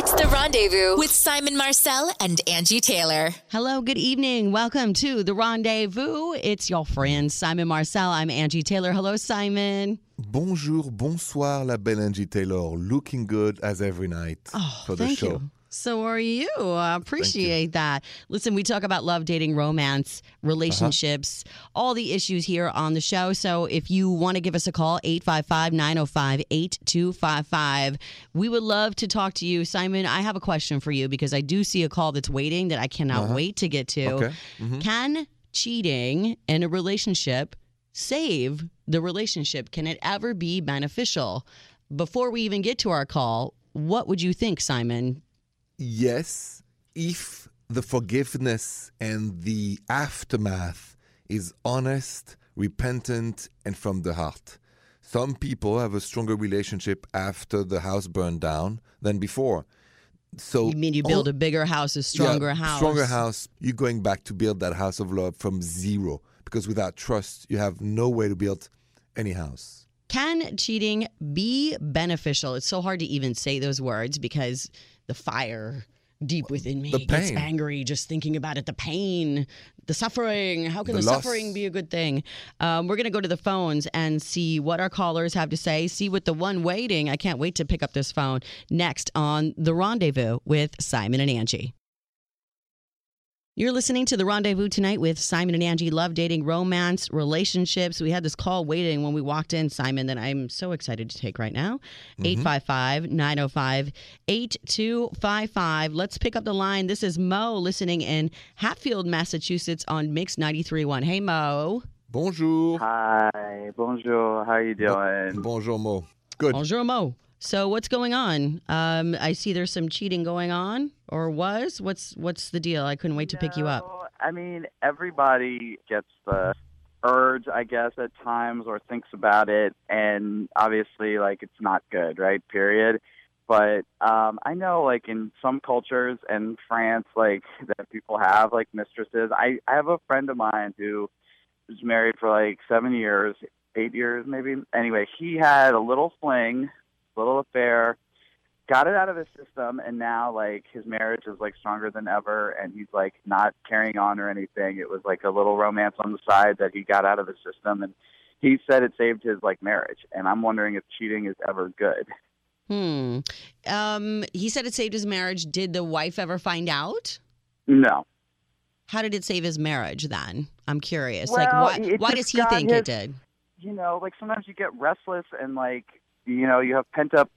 It's the rendezvous with Simon Marcel and Angie Taylor. Hello, good evening. Welcome to the rendezvous. It's your friend Simon Marcel. I'm Angie Taylor. Hello, Simon. Bonjour, bonsoir, la belle Angie Taylor. Looking good as every night Oh, for the thank show. you. So are you. I appreciate that. Listen, we talk about love, dating, romance, relationships, all the issues here on the show. So if you want to give us a call, 855 905 8255, we would love to talk to you. Simon, I have a question for you because I do see a call that's waiting that I cannot wait to get to. Okay. Mhm. Can cheating in a relationship save the relationship? Can it ever be beneficial? Before we even get to our call, what would you think, Simon? Yes, if the forgiveness and the aftermath is honest, repentant, and from the heart. Some people have a stronger relationship after the house burned down than before. So You mean you build a bigger house, a stronger Yeah, house? Stronger house. You're going back to build that house of love from zero because without trust, you have no way to build any house. Can cheating be beneficial? It's so hard to even say those words because the fire deep within me The gets pain. angry just thinking about it. The pain, the suffering. How can the, The suffering be a good thing? Um, we're going to go to the phones and see what our callers have to say. See what the one waiting. I can't wait to pick up this phone next on The Rendezvous with Simon and Angie. You're listening to The Rendezvous tonight with Simon and Angie. Love, dating, romance, relationships. We had this call waiting when we walked in, Simon, that I'm so excited to take right now. Mm-hmm. 855 905 8255. Let's pick up the line. This is Mo listening in Hatfield, Massachusetts on Mix 93.1. Hey, Mo. Bonjour. Hi, bonjour. How you doing? Bonjour, Mo. Good. Bonjour, Mo. So what's going on? Um, I see there's some cheating going on, or was. What's what's the deal? I couldn't wait to pick you up. I mean, everybody gets the urge, I guess, at times, or thinks about it, and obviously, like, it's not good, right? Period. But um, I know, like, in some cultures and France, like, that people have like mistresses. I I have a friend of mine who was married for like seven years, eight years maybe. Anyway, he had a little fling, little affair, got it out of his system, and now like his marriage is like stronger than ever, and he's like not carrying on or anything. It was like a little romance on the side that he got out of the system, and he said it saved his like marriage. And I'm wondering if cheating is ever good. Hmm. Um, he said it saved his marriage. Did the wife ever find out? No. How did it save his marriage then? I'm curious. Well, like, why, why does he think his- it did? you know, like sometimes you get restless and like you know you have pent up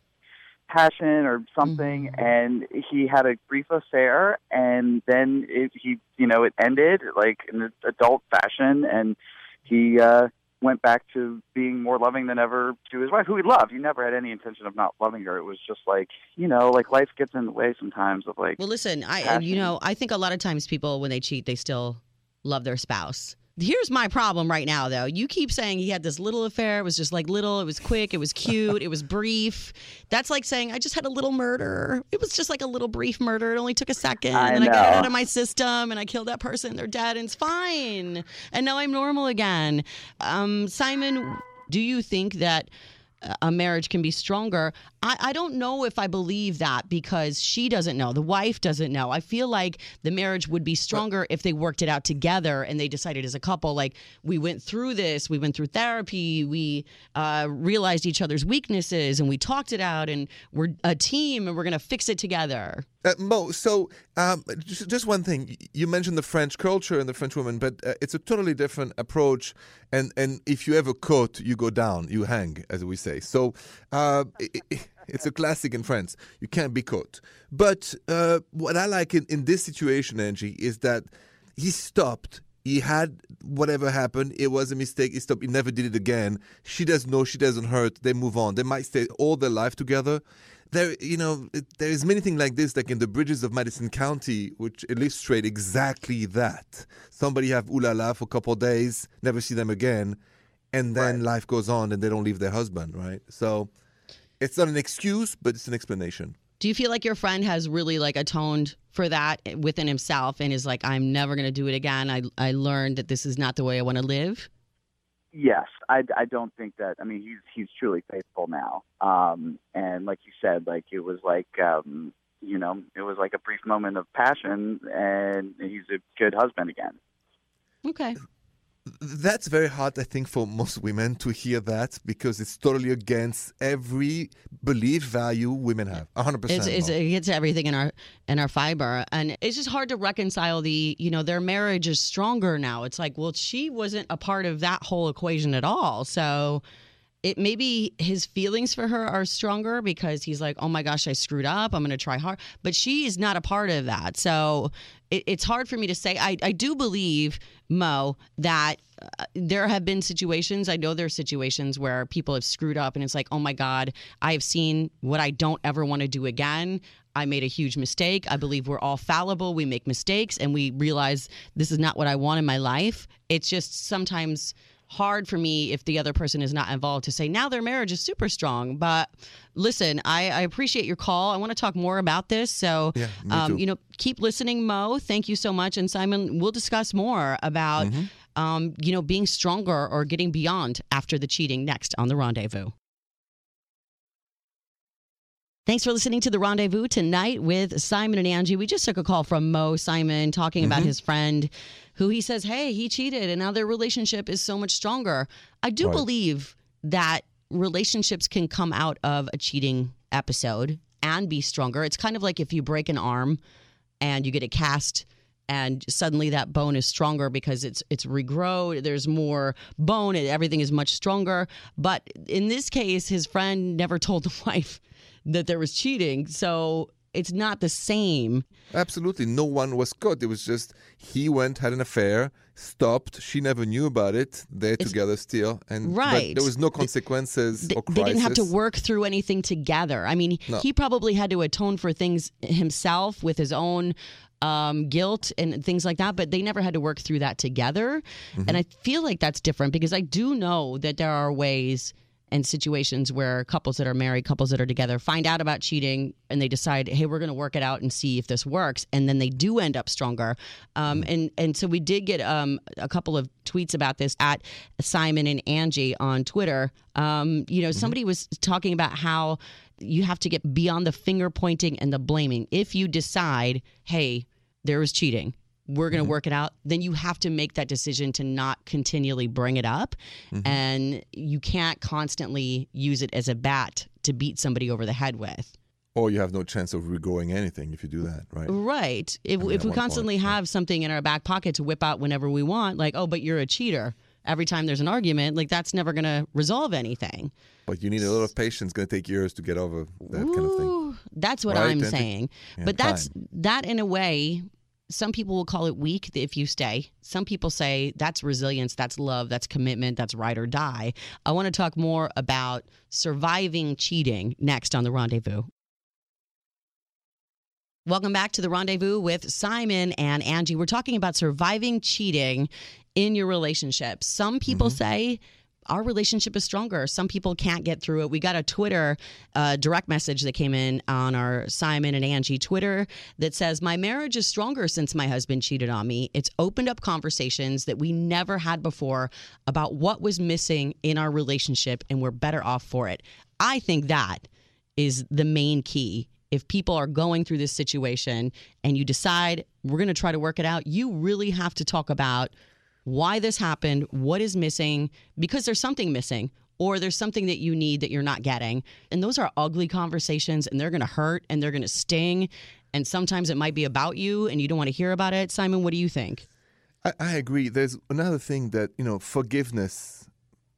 passion or something, Mhm. and he had a brief affair, and then it, he, you know, it ended like in an adult fashion, and he uh, went back to being more loving than ever to his wife, who he loved. He never had any intention of not loving her. It was just like you know, like life gets in the way sometimes of like. Well, listen, I passion. you know I think a lot of times people when they cheat they still love their spouse. Here's my problem right now, though. You keep saying he had this little affair. It was just like little. It was quick. It was cute. it was brief. That's like saying I just had a little murder. It was just like a little brief murder. It only took a second, I and I got it out of my system, and I killed that person. They're dead, and it's fine. And now I'm normal again. Um, Simon, do you think that? A marriage can be stronger. I, I don't know if I believe that because she doesn't know. The wife doesn't know. I feel like the marriage would be stronger if they worked it out together and they decided as a couple, like, we went through this, we went through therapy, we uh, realized each other's weaknesses and we talked it out and we're a team and we're going to fix it together. Uh, Mo, so um, just, just one thing. You mentioned the French culture and the French woman, but uh, it's a totally different approach. And, and if you ever caught, you go down, you hang, as we say. So uh, i i it's a classic in France. You can't be caught. But uh, what I like in, in this situation, Angie, is that he stopped. He had whatever happened. It was a mistake. He stopped. He never did it again. She doesn't know. She doesn't hurt. They move on. They might stay all their life together there you know it- there is many things like this like in the bridges of madison county which illustrate exactly that somebody have ooh la la for a couple of days never see them again and then life goes on and they don't leave their husband right so it's not an excuse but it's an explanation Do you feel like your friend has really like atoned for that within himself and is like, I'm never going to do it again? I, I learned that this is not the way I want to live? Yes, I, I don't think that. I mean, he's he's truly faithful now. Um, and like you said, like it was like um, you know, it was like a brief moment of passion, and he's a good husband again. Okay. That's very hard, I think, for most women to hear that because it's totally against every belief value women have. 100%. It's, it's, it gets everything in our in our fiber, and it's just hard to reconcile the you know their marriage is stronger now. It's like, well, she wasn't a part of that whole equation at all, so it maybe his feelings for her are stronger because he's like, oh my gosh, I screwed up. I'm going to try hard, but she is not a part of that. So it, it's hard for me to say. I I do believe Mo that uh, there have been situations. I know there are situations where people have screwed up, and it's like, oh my god, I have seen what I don't ever want to do again. I made a huge mistake. I believe we're all fallible. We make mistakes and we realize this is not what I want in my life. It's just sometimes hard for me if the other person is not involved to say now their marriage is super strong. But listen, I, I appreciate your call. I want to talk more about this. So, Yeah, um, you know, keep listening, Mo. Thank you so much. And Simon, we'll discuss more about, Mm-hmm. um, you know, being stronger or getting beyond after the cheating next on The Rendezvous. Thanks for listening to The Rendezvous tonight with Simon and Angie. We just took a call from Mo Simon talking about mm-hmm. his friend who he says, hey, he cheated and now their relationship is so much stronger. I do Right. believe that relationships can come out of a cheating episode and be stronger. It's kind of like if you break an arm and you get a cast and suddenly that bone is stronger because it's it's regrow there's more bone and everything is much stronger but in this case his friend never told the wife that there was cheating so it's not the same Absolutely. No one was caught. It was just he went, had an affair, stopped. She never knew about it. They're together still. and Right. There was no consequences Th- or crisis. they didn't have to work through anything together. I mean, No. he probably had to atone for things himself with his own um, guilt and things like that, but they never had to work through that together. Mm-hmm. And I feel like that's different because I do know that there are ways and situations where couples that are married, couples that are together, find out about cheating and they decide, hey, we're going to work it out and see if this works, and then they do end up stronger. Um, Mm-hmm. and and so we did get um, a couple of tweets about this at Simon and Angie on Twitter. Um, you know, Mm-hmm. somebody was talking about how you have to get beyond the finger pointing and the blaming. If you decide, hey, there was cheating, we're going to mm-hmm. work it out, then you have to make that decision to not continually bring it up. Mm-hmm. And you can't constantly use it as a bat to beat somebody over the head with. Or you have no chance of regrowing anything if you do that, right? Right. If, mean, if we one point, constantly yeah. have something in our back pocket to whip out whenever we want, like, oh, but you're a cheater. Every time there's an argument, like that's never going to resolve anything. But you need a lot of patience. It's going to take years to get over that kind of thing. That's what Right, I'm saying. Yeah, but that's time. that in a way. Some people will call it weak if you stay. Some people say that's resilience, that's love, that's commitment, that's ride or die. I want to talk more about surviving cheating next on the rendezvous. Welcome back to the rendezvous with Simon and Angie. We're talking about surviving cheating in your relationship. Some people mm-hmm. say our relationship is stronger. Some people can't get through it. We got a Twitter uh, direct message that came in on our Simon and Angie Twitter that says, My marriage is stronger since my husband cheated on me. It's opened up conversations that we never had before about what was missing in our relationship, and we're better off for it. I think that is the main key. If people are going through this situation and you decide we're going to try to work it out, you really have to talk about why this happened, what is missing, because there's something missing or there's something that you need that you're not getting. And those are ugly conversations and they're going to hurt and they're going to sting. And sometimes it might be about you and you don't want to hear about it. Simon, what do you think? I, I agree. There's another thing that, you know, forgiveness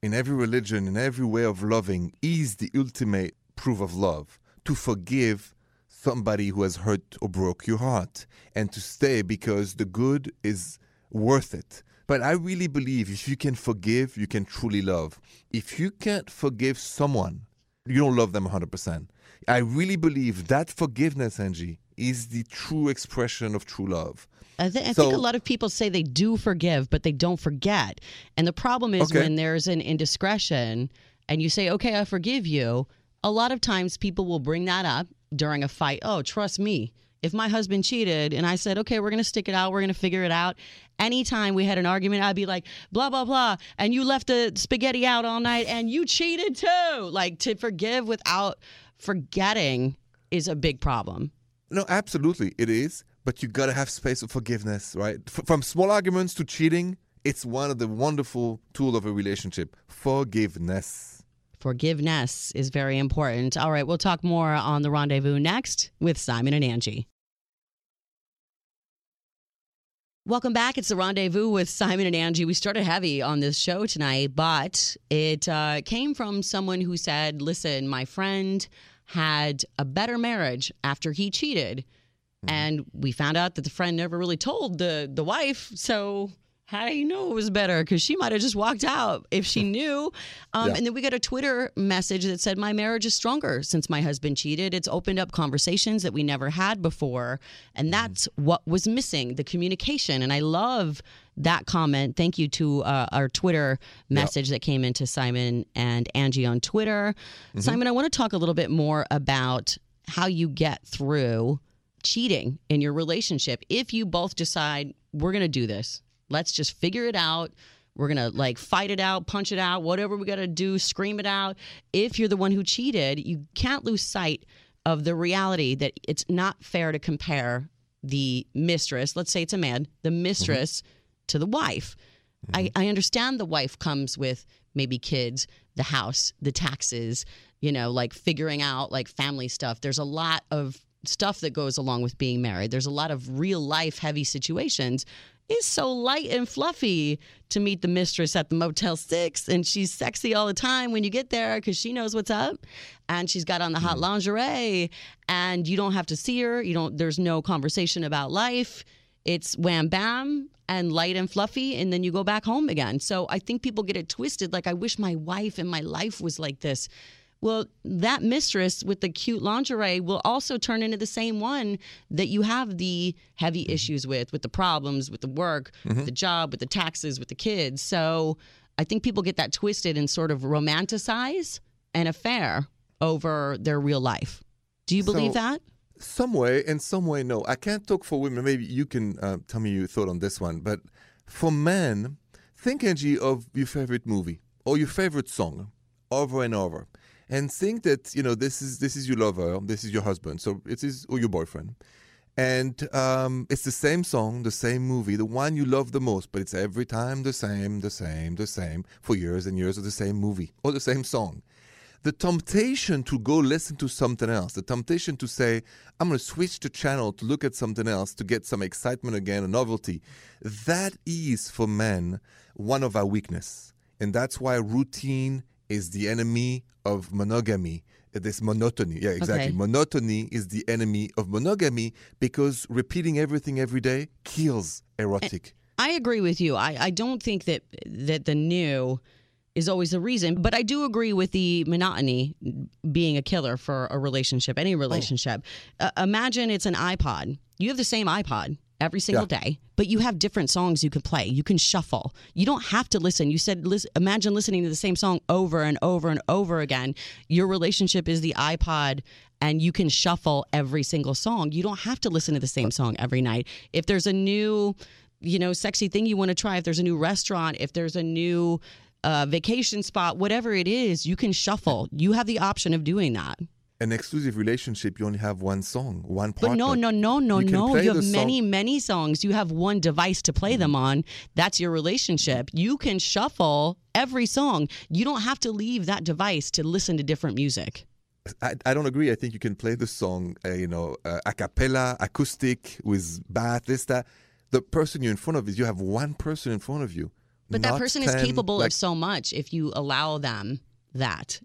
in every religion, in every way of loving, is the ultimate proof of love. To forgive somebody who has hurt or broke your heart and to stay because the good is worth it. But I really believe if you can forgive, you can truly love. If you can't forgive someone, you don't love them 100%. I really believe that forgiveness, Angie, is the true expression of true love. I, th- I So- think a lot of people say they do forgive, but they don't forget. And the problem is Okay. when there's an indiscretion and you say, okay, I forgive you, a lot of times people will bring that up during a fight. Oh, trust me. If my husband cheated and I said, okay, we're going to stick it out, we're going to figure it out. Anytime we had an argument, I'd be like, blah, blah, blah. And you left the spaghetti out all night and you cheated too. Like to forgive without forgetting is a big problem. no, absolutely, it is. But you got to have space for forgiveness, right? F- from small arguments to cheating, it's one of the wonderful tools of a relationship. Forgiveness. Forgiveness is very important. All right, we'll talk more on the rendezvous next with Simon and Angie. Welcome back. It's the rendezvous with Simon and Angie. We started heavy on this show tonight, but it uh, came from someone who said, Listen, my friend had a better marriage after he cheated. And we found out that the friend never really told the, the wife. So how do you know it was better? Because she might have just walked out if she knew. Um, Yeah. And then we got a Twitter message that said, My marriage is stronger since my husband cheated. It's opened up conversations that we never had before. And that's what was missing the communication. And I love that comment. Thank you to uh, our Twitter message that came into Simon and Angie on Twitter. Simon, I want to talk a little bit more about how you get through cheating in your relationship if you both decide we're going to do this let's just figure it out. We're going to like fight it out punch it out whatever we got to do scream it out. If you're the one who cheated you can't lose sight of the reality that it's not fair to compare the mistress let's say it's a man the mm-hmm. mistress to the wife. I, mm-hmm. I understand the wife comes with maybe kids, the house, the taxes, you know, like figuring out like family stuff. There's a lot of stuff that goes along with being married. There's a lot of real life heavy situations. It's so light and fluffy to meet the mistress at the Motel 6 and she's sexy all the time when you get there cuz she knows what's up and she's got on the hot mm. lingerie and you don't have to see her. You don't there's no conversation about life it's wham bam and light and fluffy and then you go back home again so i think people get it twisted like i wish my wife and my life was like this well that mistress with the cute lingerie will also turn into the same one that you have the heavy issues with with the problems with the work with the job with the taxes with the kids so i think people get that twisted and sort of romanticize an affair over their real life do you believe So- that Some way, and some way, no. I can't talk for women. Maybe you can uh, tell me your thought on this one. But for men, think, Angie, of your favorite movie or your favorite song over and over, and think that you know this is this is your lover, this is your husband, so it is or your boyfriend, and um, it's the same song, the same movie, the one you love the most, but it's every time the same, the same, the same for years and years of the same movie or the same song the temptation to go listen to something else, the temptation to say, I'm going to switch the channel to look at something else to get some excitement again, a novelty, that is for men one of our weakness. And that's why routine is the enemy of monogamy. This monotony, yeah, exactly. Okay. Monotony is the enemy of monogamy because repeating everything every day kills erotic. I agree with you. I, I don't think that that the new is always the reason, but I do agree with the monotony being a killer for a relationship, any relationship. Uh, imagine it's an iPod. You have the same iPod every single day, but you have different songs you can play. You can shuffle. You don't have to listen. You said, lis- imagine listening to the same song over and over and over again. Your relationship is the iPod and you can shuffle every single song. You don't have to listen to the same song every night. If there's a new, you know, sexy thing you want to try, if there's a new restaurant, if there's a new uh, vacation spot, whatever it is, you can shuffle. You have the option of doing that. An exclusive relationship, you only have one song, one But partner. no, no, no, no, You no. You have the song- many, many songs. You have one device to play them on. That's your relationship. You can shuffle every song. You don't have to leave that device to listen to different music. I, I don't agree. I think you can play the song, uh, you know, uh, a cappella, acoustic, with bass, this, that. The person you're in front of is you have one person in front of you. But that person is capable like, of so much if you allow them that.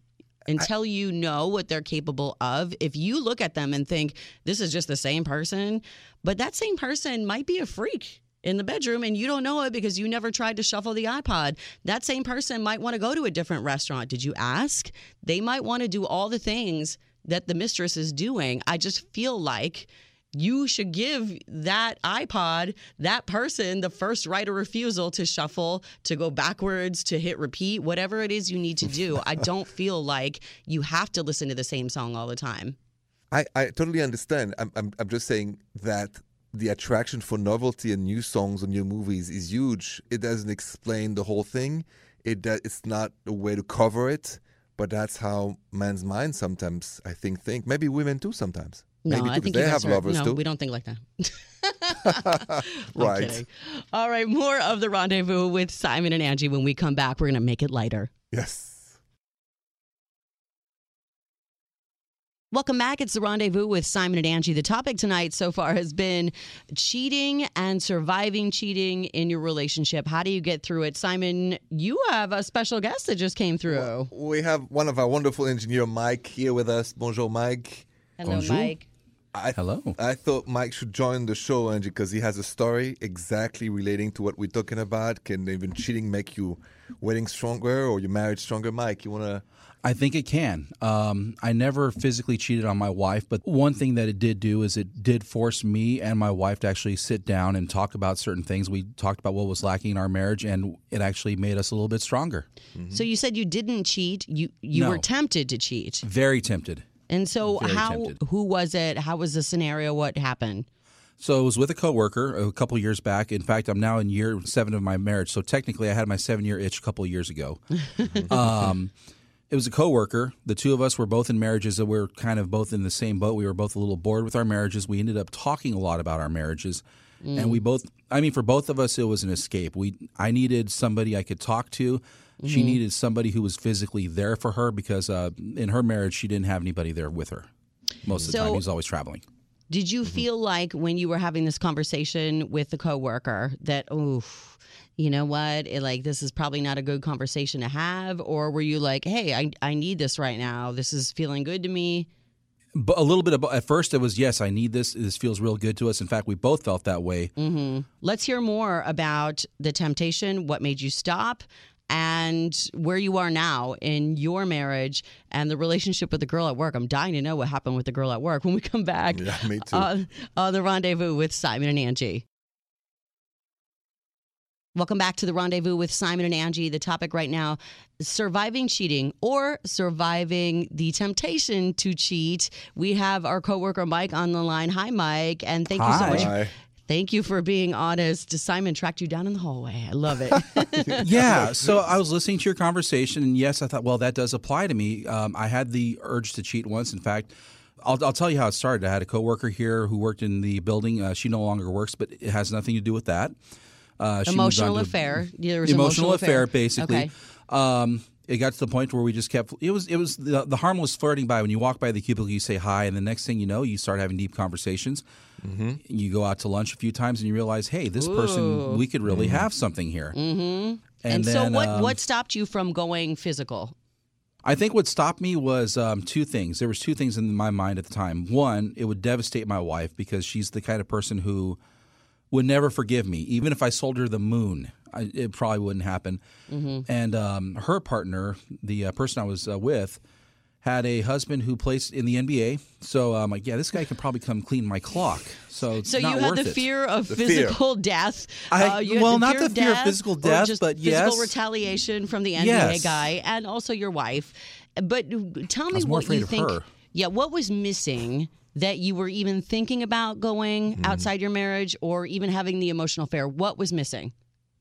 Until you know what they're capable of, if you look at them and think this is just the same person, but that same person might be a freak in the bedroom and you don't know it because you never tried to shuffle the iPod. That same person might want to go to a different restaurant. Did you ask? They might want to do all the things that the mistress is doing. I just feel like you should give that iPod, that person, the first right of refusal to shuffle, to go backwards, to hit repeat, whatever it is you need to do. I don't feel like you have to listen to the same song all the time. I, I totally understand. I'm, I'm, I'm just saying that the attraction for novelty and new songs and new movies is huge. It doesn't explain the whole thing. It It's not a way to cover it, but that's how man's mind sometimes, I think, think. Maybe women too sometimes. No, Maybe I think they have are, lovers no, too. we don't think like that. Right. kidding. All right, more of the rendezvous with Simon and Angie. When we come back, we're going to make it lighter. Yes. Welcome back. It's the rendezvous with Simon and Angie. The topic tonight so far has been cheating and surviving cheating in your relationship. How do you get through it? Simon, you have a special guest that just came through. We have one of our wonderful engineer, Mike, here with us. Bonjour, Mike. Hello, Bonjour. Mike. I, Hello. I thought Mike should join the show, Angie, because he has a story exactly relating to what we're talking about. Can even cheating make you wedding stronger or your marriage stronger? Mike, you want to? I think it can. Um, I never physically cheated on my wife, but one thing that it did do is it did force me and my wife to actually sit down and talk about certain things. We talked about what was lacking in our marriage, and it actually made us a little bit stronger. So you said you didn't cheat. You you No. were tempted to cheat. Very tempted. And so Very how tempted. who was it? How was the scenario? What happened? So I was with a coworker a couple years back. In fact, I'm now in year seven of my marriage. So technically, I had my seven year itch a couple of years ago. um, it was a coworker. The two of us were both in marriages that we were kind of both in the same boat. We were both a little bored with our marriages. We ended up talking a lot about our marriages, and we both. I mean, for both of us, it was an escape. We I needed somebody I could talk to. She needed somebody who was physically there for her because uh, in her marriage she didn't have anybody there with her. Most of the So- time, he was always traveling. Did you feel like when you were having this conversation with the coworker that, oof, you know what, it, like this is probably not a good conversation to have, or were you like, hey, I I need this right now. This is feeling good to me. But a little bit of at first it was yes, I need this. This feels real good to us. In fact, we both felt that way. hmm Let's hear more about the temptation. What made you stop? And where you are now in your marriage and the relationship with the girl at work. I'm dying to know what happened with the girl at work when we come back. Yeah, me too. on, on the rendezvous with Simon and Angie. Welcome back to the rendezvous with Simon and Angie. The topic right now surviving cheating or surviving the temptation to cheat. We have our coworker Mike on the line. Hi, Mike. And thank you so much. Hi. Thank you for being honest. Simon tracked you down in the hallway. I love it. yeah. So I was listening to your conversation, and yes, I thought, well, that does apply to me. Um, I had the urge to cheat once. In fact, I'll, I'll tell you how it started. I had a coworker here who worked in the building. Uh, she no longer works, but it has nothing to do with that. Uh, she moved on emotional to a- affair. There was emotional affair, basically. Okay. Um, it got to the point where we just kept. It was it was the, the harmless flirting by when you walk by the cubicle, you say hi, and the next thing you know, you start having deep conversations. You go out to lunch a few times, and you realize, hey, this person, we could really have something here. Mm-hmm. And, And, so, what um, what stopped you from going physical? I think what stopped me was um, two things. There was two things in my mind at the time. One, it would devastate my wife because she's the kind of person who would never forgive me, even if I sold her the moon. I, it probably wouldn't happen. And um, her partner, the uh, person I was uh, with, had a husband who plays in the NBA. So I'm like, yeah, this guy can probably come clean my clock. So it's So not you had worth the it. fear of The fear. physical death. I- Uh, you had well, not fear the fear of death, physical death, just but physical yes. retaliation from the NBA Yes. guy and also your wife. But tell me what you think. her. Yeah, what was missing that you were even thinking about going Hmm. outside your marriage or even having the emotional affair? What was missing?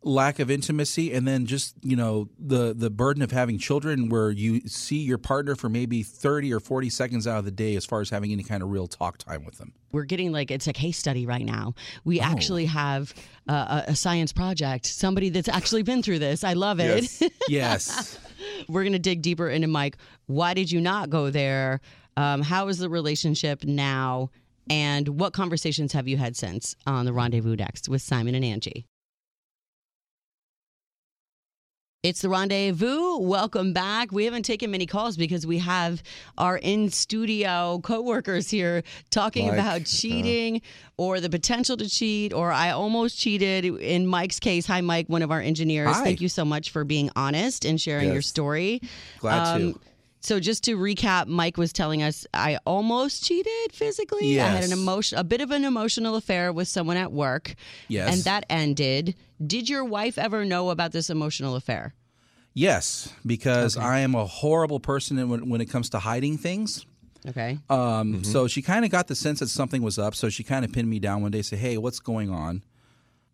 Lack of intimacy and then just you know the the burden of having children where you see your partner for maybe 30 or 40 seconds out of the day as far as having any kind of real talk time with them we're getting like it's a case study right now. Oh. We actually have a, a science project, somebody that's actually been through this. I love it. Yes. yes We're going to dig deeper into Mike. Why did you not go there? Um, how is the relationship now? And what conversations have you had since on the rendezvous next with Simon and Angie? It's the rendezvous. Welcome back. We haven't taken many calls because we have our in studio coworkers here talking Mike, about uh, cheating or the potential to cheat or I almost cheated in Mike's case. Hi, Mike, one of our engineers. Hi. Thank you so much for being honest and sharing your story. glad Um, to So just to recap, Mike was telling us I almost cheated physically. I had an Yes. emotion, a bit of an emotional affair with someone at work, yes and that ended. Did your wife ever know about this emotional affair? yes because i am a horrible person when, when it comes to hiding things Okay. um, so she kind of got the sense that something was up so she kind of pinned me down one day say hey what's going on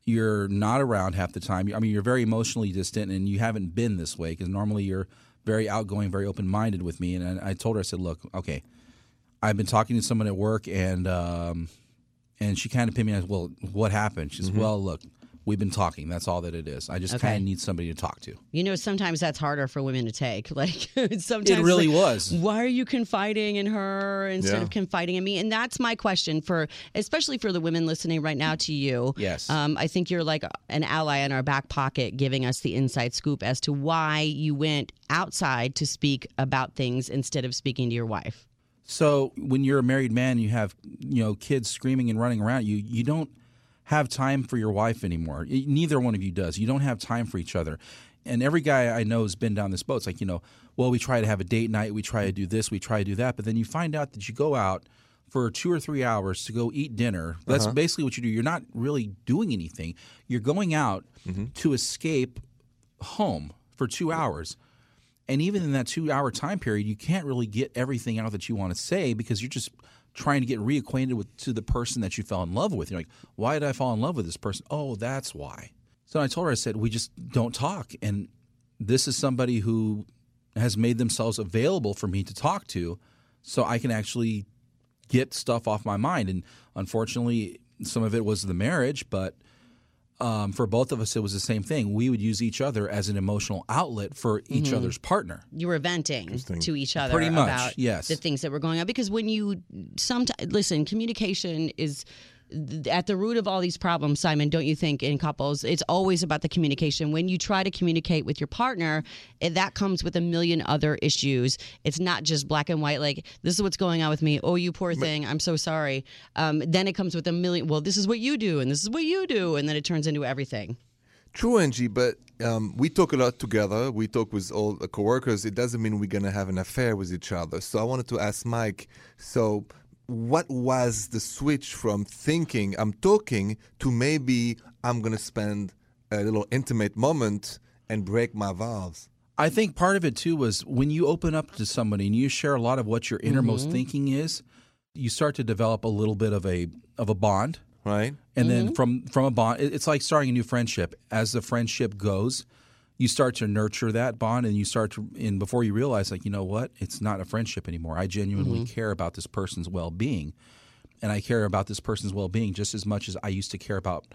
you're not around half the time i mean you're very emotionally distant and you haven't been this way because normally you're very outgoing very open-minded with me and I, I told her i said look okay I've been talking to someone at work, and um, and she kind of pinned me as well. What happened? She says, Mm-hmm. "Well, look, we've been talking. That's all that it is. I just Okay. kind of need somebody to talk to." You know, sometimes that's harder for women to take. Like sometimes It really like, was. Why are you confiding in her instead Yeah. of confiding in me? And that's my question for, especially for the women listening right now to you. Yes. Um, I think you're like an ally in our back pocket, giving us the inside scoop as to why you went outside to speak about things instead of speaking to your wife. So when you're a married man, you have you know kids screaming and running around you. You don't have time for your wife anymore. Neither one of you does. You don't have time for each other. And every guy I know has been down this boat. It's like you know, well, we try to have a date night, we try to do this, we try to do that, but then you find out that you go out for two or three hours to go eat dinner. That's uh-huh. basically what you do. You're not really doing anything. You're going out mm-hmm. to escape home for two hours. And even in that two hour time period, you can't really get everything out that you want to say because you're just trying to get reacquainted with to the person that you fell in love with. You're like, why did I fall in love with this person? Oh, that's why. So I told her, I said, we just don't talk. And this is somebody who has made themselves available for me to talk to so I can actually get stuff off my mind. And unfortunately, some of it was the marriage, but um, for both of us, it was the same thing. We would use each other as an emotional outlet for each other's partner. You were venting to each other Pretty much, about yes. the things that were going on. Because when you sometimes listen, communication is at the root of all these problems, Simon, don't you think, in couples? It's always about the communication. When you try to communicate with your partner, it, that comes with a million other issues. It's not just black and white, like, this is what's going on with me. Oh, you poor thing. I'm so sorry. Um, then it comes with a million, well, this is what you do, and this is what you do. And then it turns into everything. True, Angie, but um, we talk a lot together. We talk with all the coworkers. It doesn't mean we're going to have an affair with each other. So I wanted to ask Mike so, what was the switch from thinking I'm talking to maybe I'm going to spend a little intimate moment and break my vows? I think part of it too was when you open up to somebody and you share a lot of what your innermost Mm-hmm. thinking is, you start to develop a little bit of a of a bond. Right? and Mm-hmm. then from from a bond it's like starting a new friendship as the friendship goes you start to nurture that bond and you start to and before you realize like you know what it's not a friendship anymore i genuinely Mm-hmm. care about this person's well-being and i care about this person's well-being just as much as i used to care about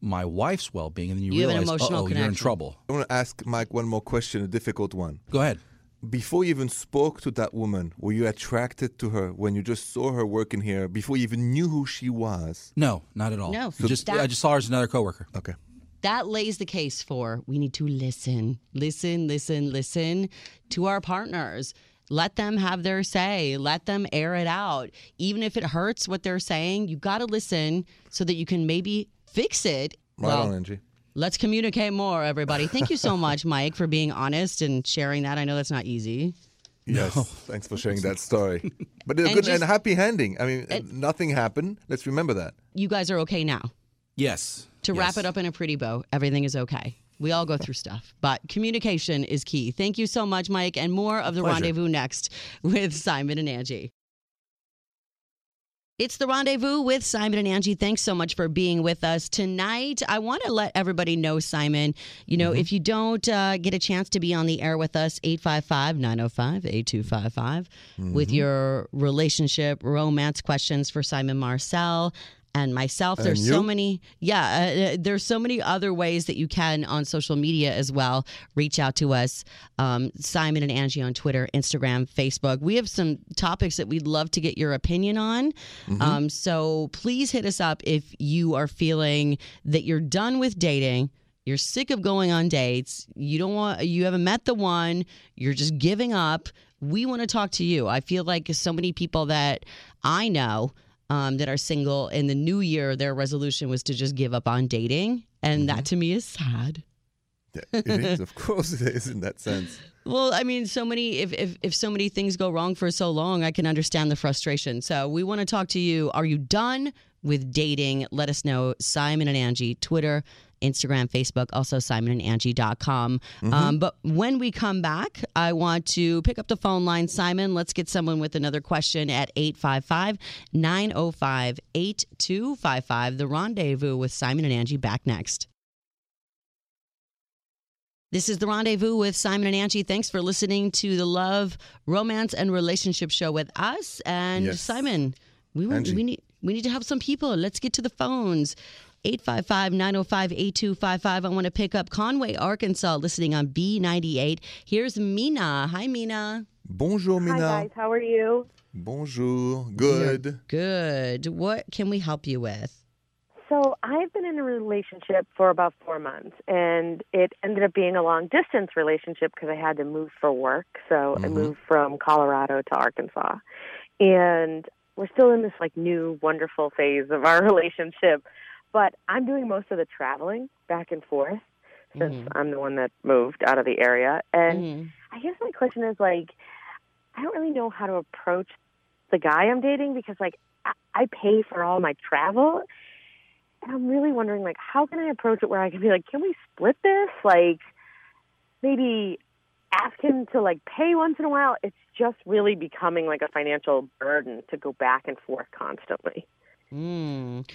my wife's well-being and then you, You realize oh you're in trouble I want to ask Mike one more question, a difficult one. go ahead Before you even spoke to that woman, were you attracted to her when you just saw her working here, before you even knew who she was? no not at all No. just That- i just saw her as another coworker Okay. That lays the case for we need to listen, listen, listen, listen to our partners. Let them have their say. Let them air it out. Even if it hurts what they're saying, you got to listen so that you can maybe fix it. Right well, on, Angie. let's communicate more, everybody. Thank you so much, Mike, for being honest and sharing that. I know that's not easy. Yes. Thanks for sharing that story. But it's a good just- and happy ending. I mean, nothing happened. Let's remember that. You guys are okay now. yes To wrap it up in a pretty bow, everything is okay. We all go through stuff, but communication is key. Thank you so much, Mike, and more of the Pleasure. rendezvous next with Simon and Angie. It's the rendezvous with Simon and Angie. Thanks so much for being with us tonight. I want to let everybody know, Simon, you know, if you don't uh, get a chance to be on the air with us, 855 905 8255, with your relationship, romance questions for Simon Marcel and myself. There's so many, yeah, uh, there's so many other ways that you can on social media as well. Reach out to us, um, Simon and Angie on Twitter, Instagram, Facebook. We have some topics that we'd love to get your opinion on. Um, so please hit us up if you are feeling that you're done with dating. You're sick of going on dates. You don't want, you haven't met the one. You're just giving up. We want to talk to you. I feel like so many people that I know um, that are single in the new year, their resolution was to just give up on dating. And that to me is sad. Yeah, it is. Of course, it is in that sense. Well, I mean, so many if, if if so many things go wrong for so long, I can understand the frustration. So we want to talk to you. Are you done with dating? Let us know. Simon and Angie, Twitter, Instagram, Facebook, also simonandangie.com. Um, but when we come back, I want to pick up the phone line. Simon, let's get someone with another question at 855 905 8255. The rendezvous with Simon and Angie back next. This is the rendezvous with Simon and Angie. Thanks for listening to the Love, Romance, and Relationship Show with us. And Yes. Simon, we want, we need we need to help some people. Let's get to the phones. 855-905-8255. I want to pick up Conway, Arkansas, listening on B98. Here's Mina. Hi, Mina. Bonjour, Mina. Hi guys, how are you? Bonjour. Good. Good. What can we help you with? So I've been in a relationship for about four months, and it ended up being a long distance relationship because I had to move for work. So I Mhm. moved from Colorado to Arkansas, and we're still in this like new wonderful phase of our relationship. But I'm doing most of the traveling back and forth since Mhm. I'm the one that moved out of the area, and Mhm. I guess my question is like, I don't really know how to approach the guy I'm dating because like I, I pay for all my travel, and I'm really wondering like how can I approach it where I can be like, can we split this? Like maybe ask him to like pay once in a while. It's just really becoming like a financial burden to go back and forth constantly. Mm.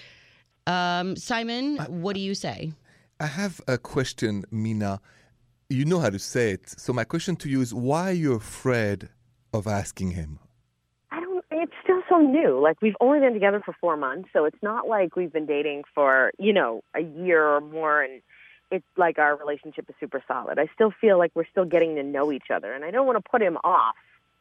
Um, Simon, what do you say? I have a question, Mina. You know how to say it. So my question to you is why are you afraid of asking him? I don't. It's still so new. Like we've only been together for four months, so it's not like we've been dating for you know a year or more, and it's like our relationship is super solid. I still feel like we're still getting to know each other, and I don't want to put him off.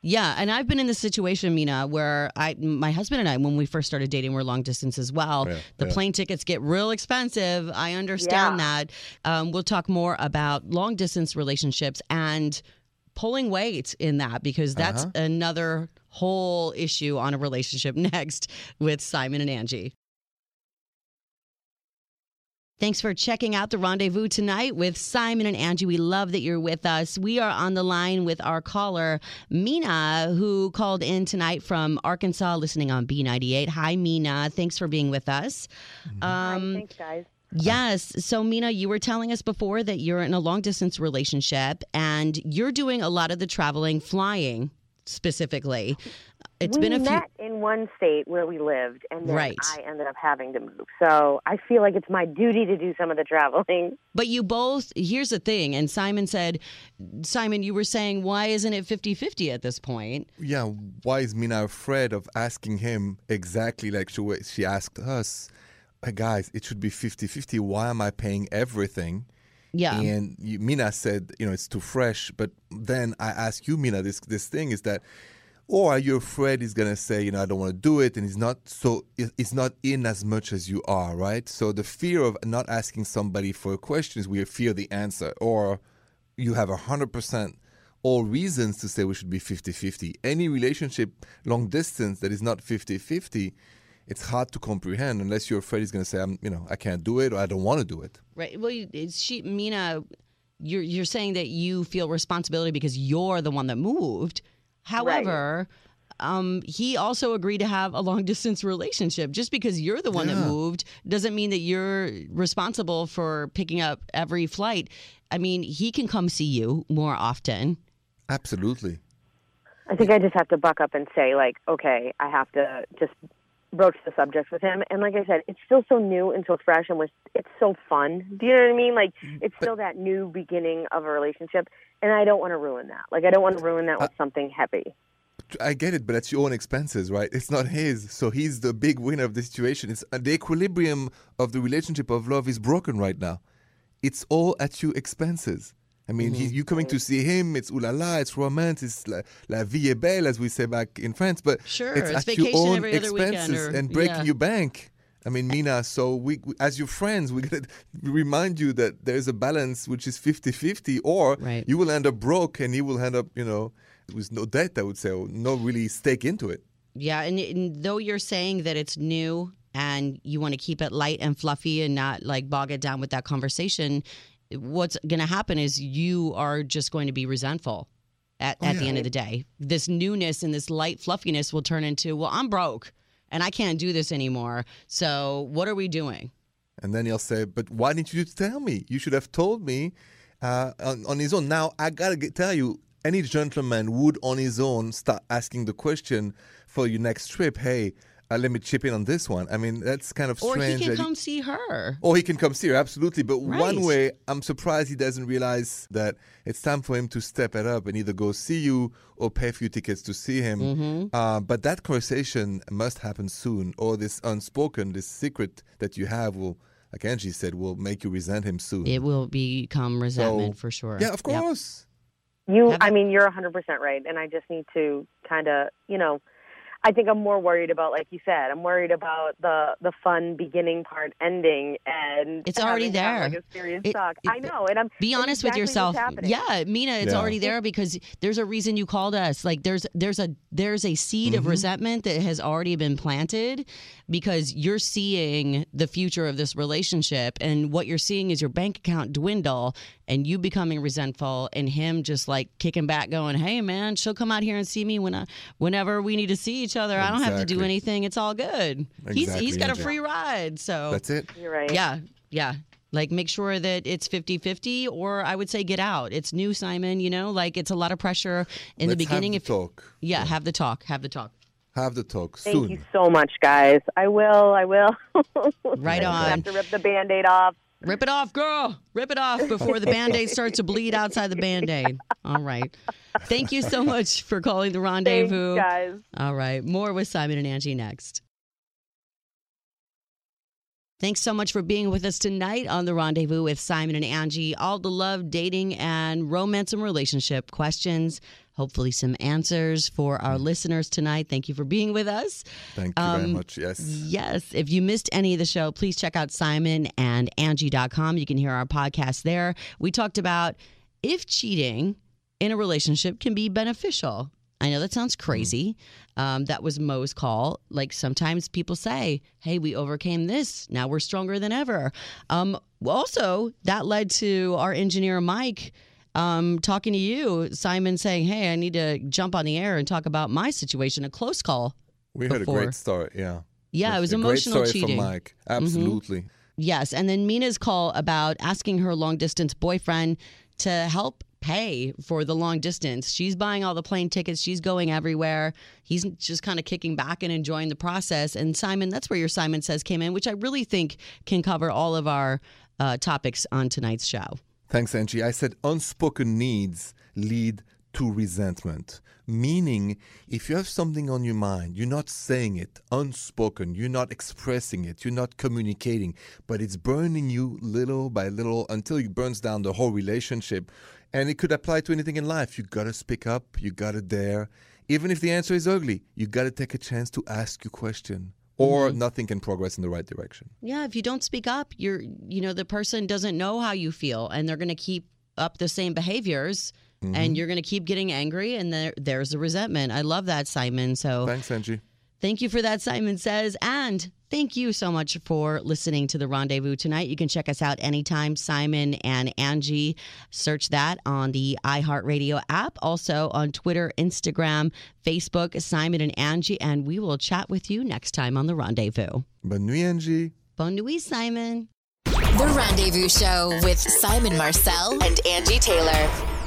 Yeah, and I've been in the situation, Mina, where I, my husband and I, when we first started dating, we're long distance as well. Yeah, the yeah. plane tickets get real expensive. I understand Yeah. that. Um, we'll talk more about long distance relationships and pulling weight in that because that's Uh-huh. another whole issue on a relationship next with Simon and Angie. Thanks for checking out the rendezvous tonight with Simon and Angie. We love that you're with us. We are on the line with our caller, Mina, who called in tonight from Arkansas, listening on B98. Hi, Mina. Thanks for being with us. Hi, Um, thanks, guys. Yes. So, Mina, you were telling us before that you're in a long distance relationship and you're doing a lot of the traveling, flying specifically. It's we been a few. met in one state where we lived, and then Right. I ended up having to move. So I feel like it's my duty to do some of the traveling. But you both, here's the thing. And Simon said, Simon, you were saying, why isn't it 50 50 at this point? Yeah, why is Mina afraid of asking him exactly like she, she asked us? "Hey, guys, it should be 50 50. Why am I paying everything? Yeah. And you, Mina said, you know, it's too fresh. But then I ask you, Mina, this this thing is that, or are you afraid he's gonna say, you know, I don't want to do it, and he's not so he's not in as much as you are, right? So the fear of not asking somebody for a question is we fear the answer, or you have a hundred percent all reasons to say we should be 50-50. Any relationship long distance that is not 50-50, it's hard to comprehend unless you're afraid he's going to say, I'm, you know, I can't do it or I don't want to do it. Right. Well, you- she, Mina, you're you're saying that you feel responsibility because you're the one that moved. However, um, he also agreed to have a long distance relationship. Just because you're the one that moved doesn't mean that you're responsible for picking up every flight. I mean, he can come see you more often. Absolutely. I think I just have to buck up and say, like, okay, I have to just broach the subject with him. And like I said, it's still so new and so fresh, and was it's so fun. Do you know what I mean? Like, it's still that new beginning of a relationship, and I don't want to ruin that. Like, I don't want to ruin that with something heavy. I get it, but that's your own expenses, right? It's not his. So he's the big winner of the situation. It's uh, the equilibrium of the relationship of love is broken right now. It's all at your expenses. I mean, he, mm-hmm. you coming to see him, it's ooh la la, it's romance, it's la, la vie est belle, as we say back in France. But Sure, it's, it's at your own every other expenses or- and breaking yeah. your bank. I mean, Mina, so we, we- as your friends, we got to remind you that there's a balance which is 50-50 or Right. you will end up broke and he will end up, you know, with no debt, I would say, or no really stake into it. Yeah, and, and though you're saying that it's new and you want to keep it light and fluffy and not like bog it down with that conversation, what's going to happen is you are just going to be resentful at, at the end of the day. This newness and this light fluffiness will turn into, well, I'm broke and I can't do this anymore. So what are we doing? And then he'll say, "But why didn't you tell me? You should have told me uh, on, on his own." Now I gotta tell you, any gentleman would on his own start asking the question for your next trip. Hey, uh, let me chip in on this one. I mean, that's kind of strange. Or strange. he can that come see her. or he can come see her, absolutely. But Right. one way, I'm surprised he doesn't realize that it's time for him to step it up and either go see you or pay a few tickets to see him. Mm-hmm. Uh, but that conversation must happen soon, or this unspoken, this secret that you have will, like Angie said, will make you resent him soon. It will become resentment So- for sure. yeah, of Yep. course. You, Have I it- mean, you're 100% right. And I just need to kind of, you know, I think I'm more worried about, like you said, I'm worried about the the fun beginning part ending, and It's already having to have, there. like a serious It- talk. it- I know, and I'm be honest exactly with yourself what's yeah mina it's Yeah. already there because there's a reason you called us like there's there's a there's a seed Mm-hmm. of resentment that has already been planted because you're seeing the future of this relationship and what you're seeing is your bank account dwindle and you becoming resentful and him just like kicking back going hey man she'll come out here and see me when I, whenever we need to see each other i don't have to do anything it's all good he's he's got a free ride so That's it. You're right. yeah, yeah. Like make sure that it's 50-50 or I would say get out. It's new, Simon, you know, like it's a lot of pressure in the Let's beginning have if talk. Yeah, have the talk, have the talk. Have the talk Thank you so much, guys. I will. I will. Right I on. have to rip the band-aid off. Rip it off, girl. Rip it off before the band-aid starts to bleed outside the band-aid. All right. Thank you so much for calling the Thanks, rendezvous. guys. All right. More with Simon and Angie next. Thanks so much for being with us tonight on the rendezvous with Simon and Angie. All the love, dating, and romance and relationship questions. Hopefully, some answers for our listeners tonight. Thank you for being with us. Thank you very Um, much. Yes. Yes. If you missed any of the show, please check out Simon and simonandangie.com. You can hear our podcast there. We talked about if cheating in a relationship can be beneficial. I know that sounds crazy. Um, that was Mo's call. Like sometimes people say, hey, we overcame this. Now we're stronger than ever. Um, also, that led to our engineer, Mike, um, talking to you, Simon, saying, hey, I need to jump on the air and talk about my situation, a close call. we heard a great story. Yeah. Yeah, it was emotional great story cheating. from Mike. Absolutely. Yes. And then Mina's call about asking her long distance boyfriend to help pay for the long distance. She's buying all the plane tickets, she's going everywhere. He's just kind of kicking back and enjoying the process. And Simon, that's where your Simon Says came in, which I really think can cover all of our uh, topics on tonight's show. Thanks, Angie. I said unspoken needs lead to resentment. Meaning, if you have something on your mind, you're not saying it, unspoken, you're not expressing it, you're not communicating, but it's burning you little by little until it burns down the whole relationship. And it could apply to anything in life. You gotta speak up, you gotta dare. Even if the answer is ugly, you gotta take a chance to ask your question, or mm-hmm. nothing can progress in the right direction. Yeah, if you don't speak up, you're you know, the person doesn't know how you feel and they're gonna keep up the same behaviors and mm-hmm. you're gonna keep getting angry and there there's the resentment. I love that, Simon. So Thanks, Angie. Thank you for that, Simon Says. And thank you so much for listening to the rendezvous tonight. You can check us out anytime, Simon and Angie. Search that on the iHeartRadio app, also on Twitter, Instagram, Facebook, Simon and Angie. And we will chat with you next time on the rendezvous. Bonne nuit, Angie. Bon nuit, Simon. The Rendezvous Show with Simon Marcel and Angie Taylor.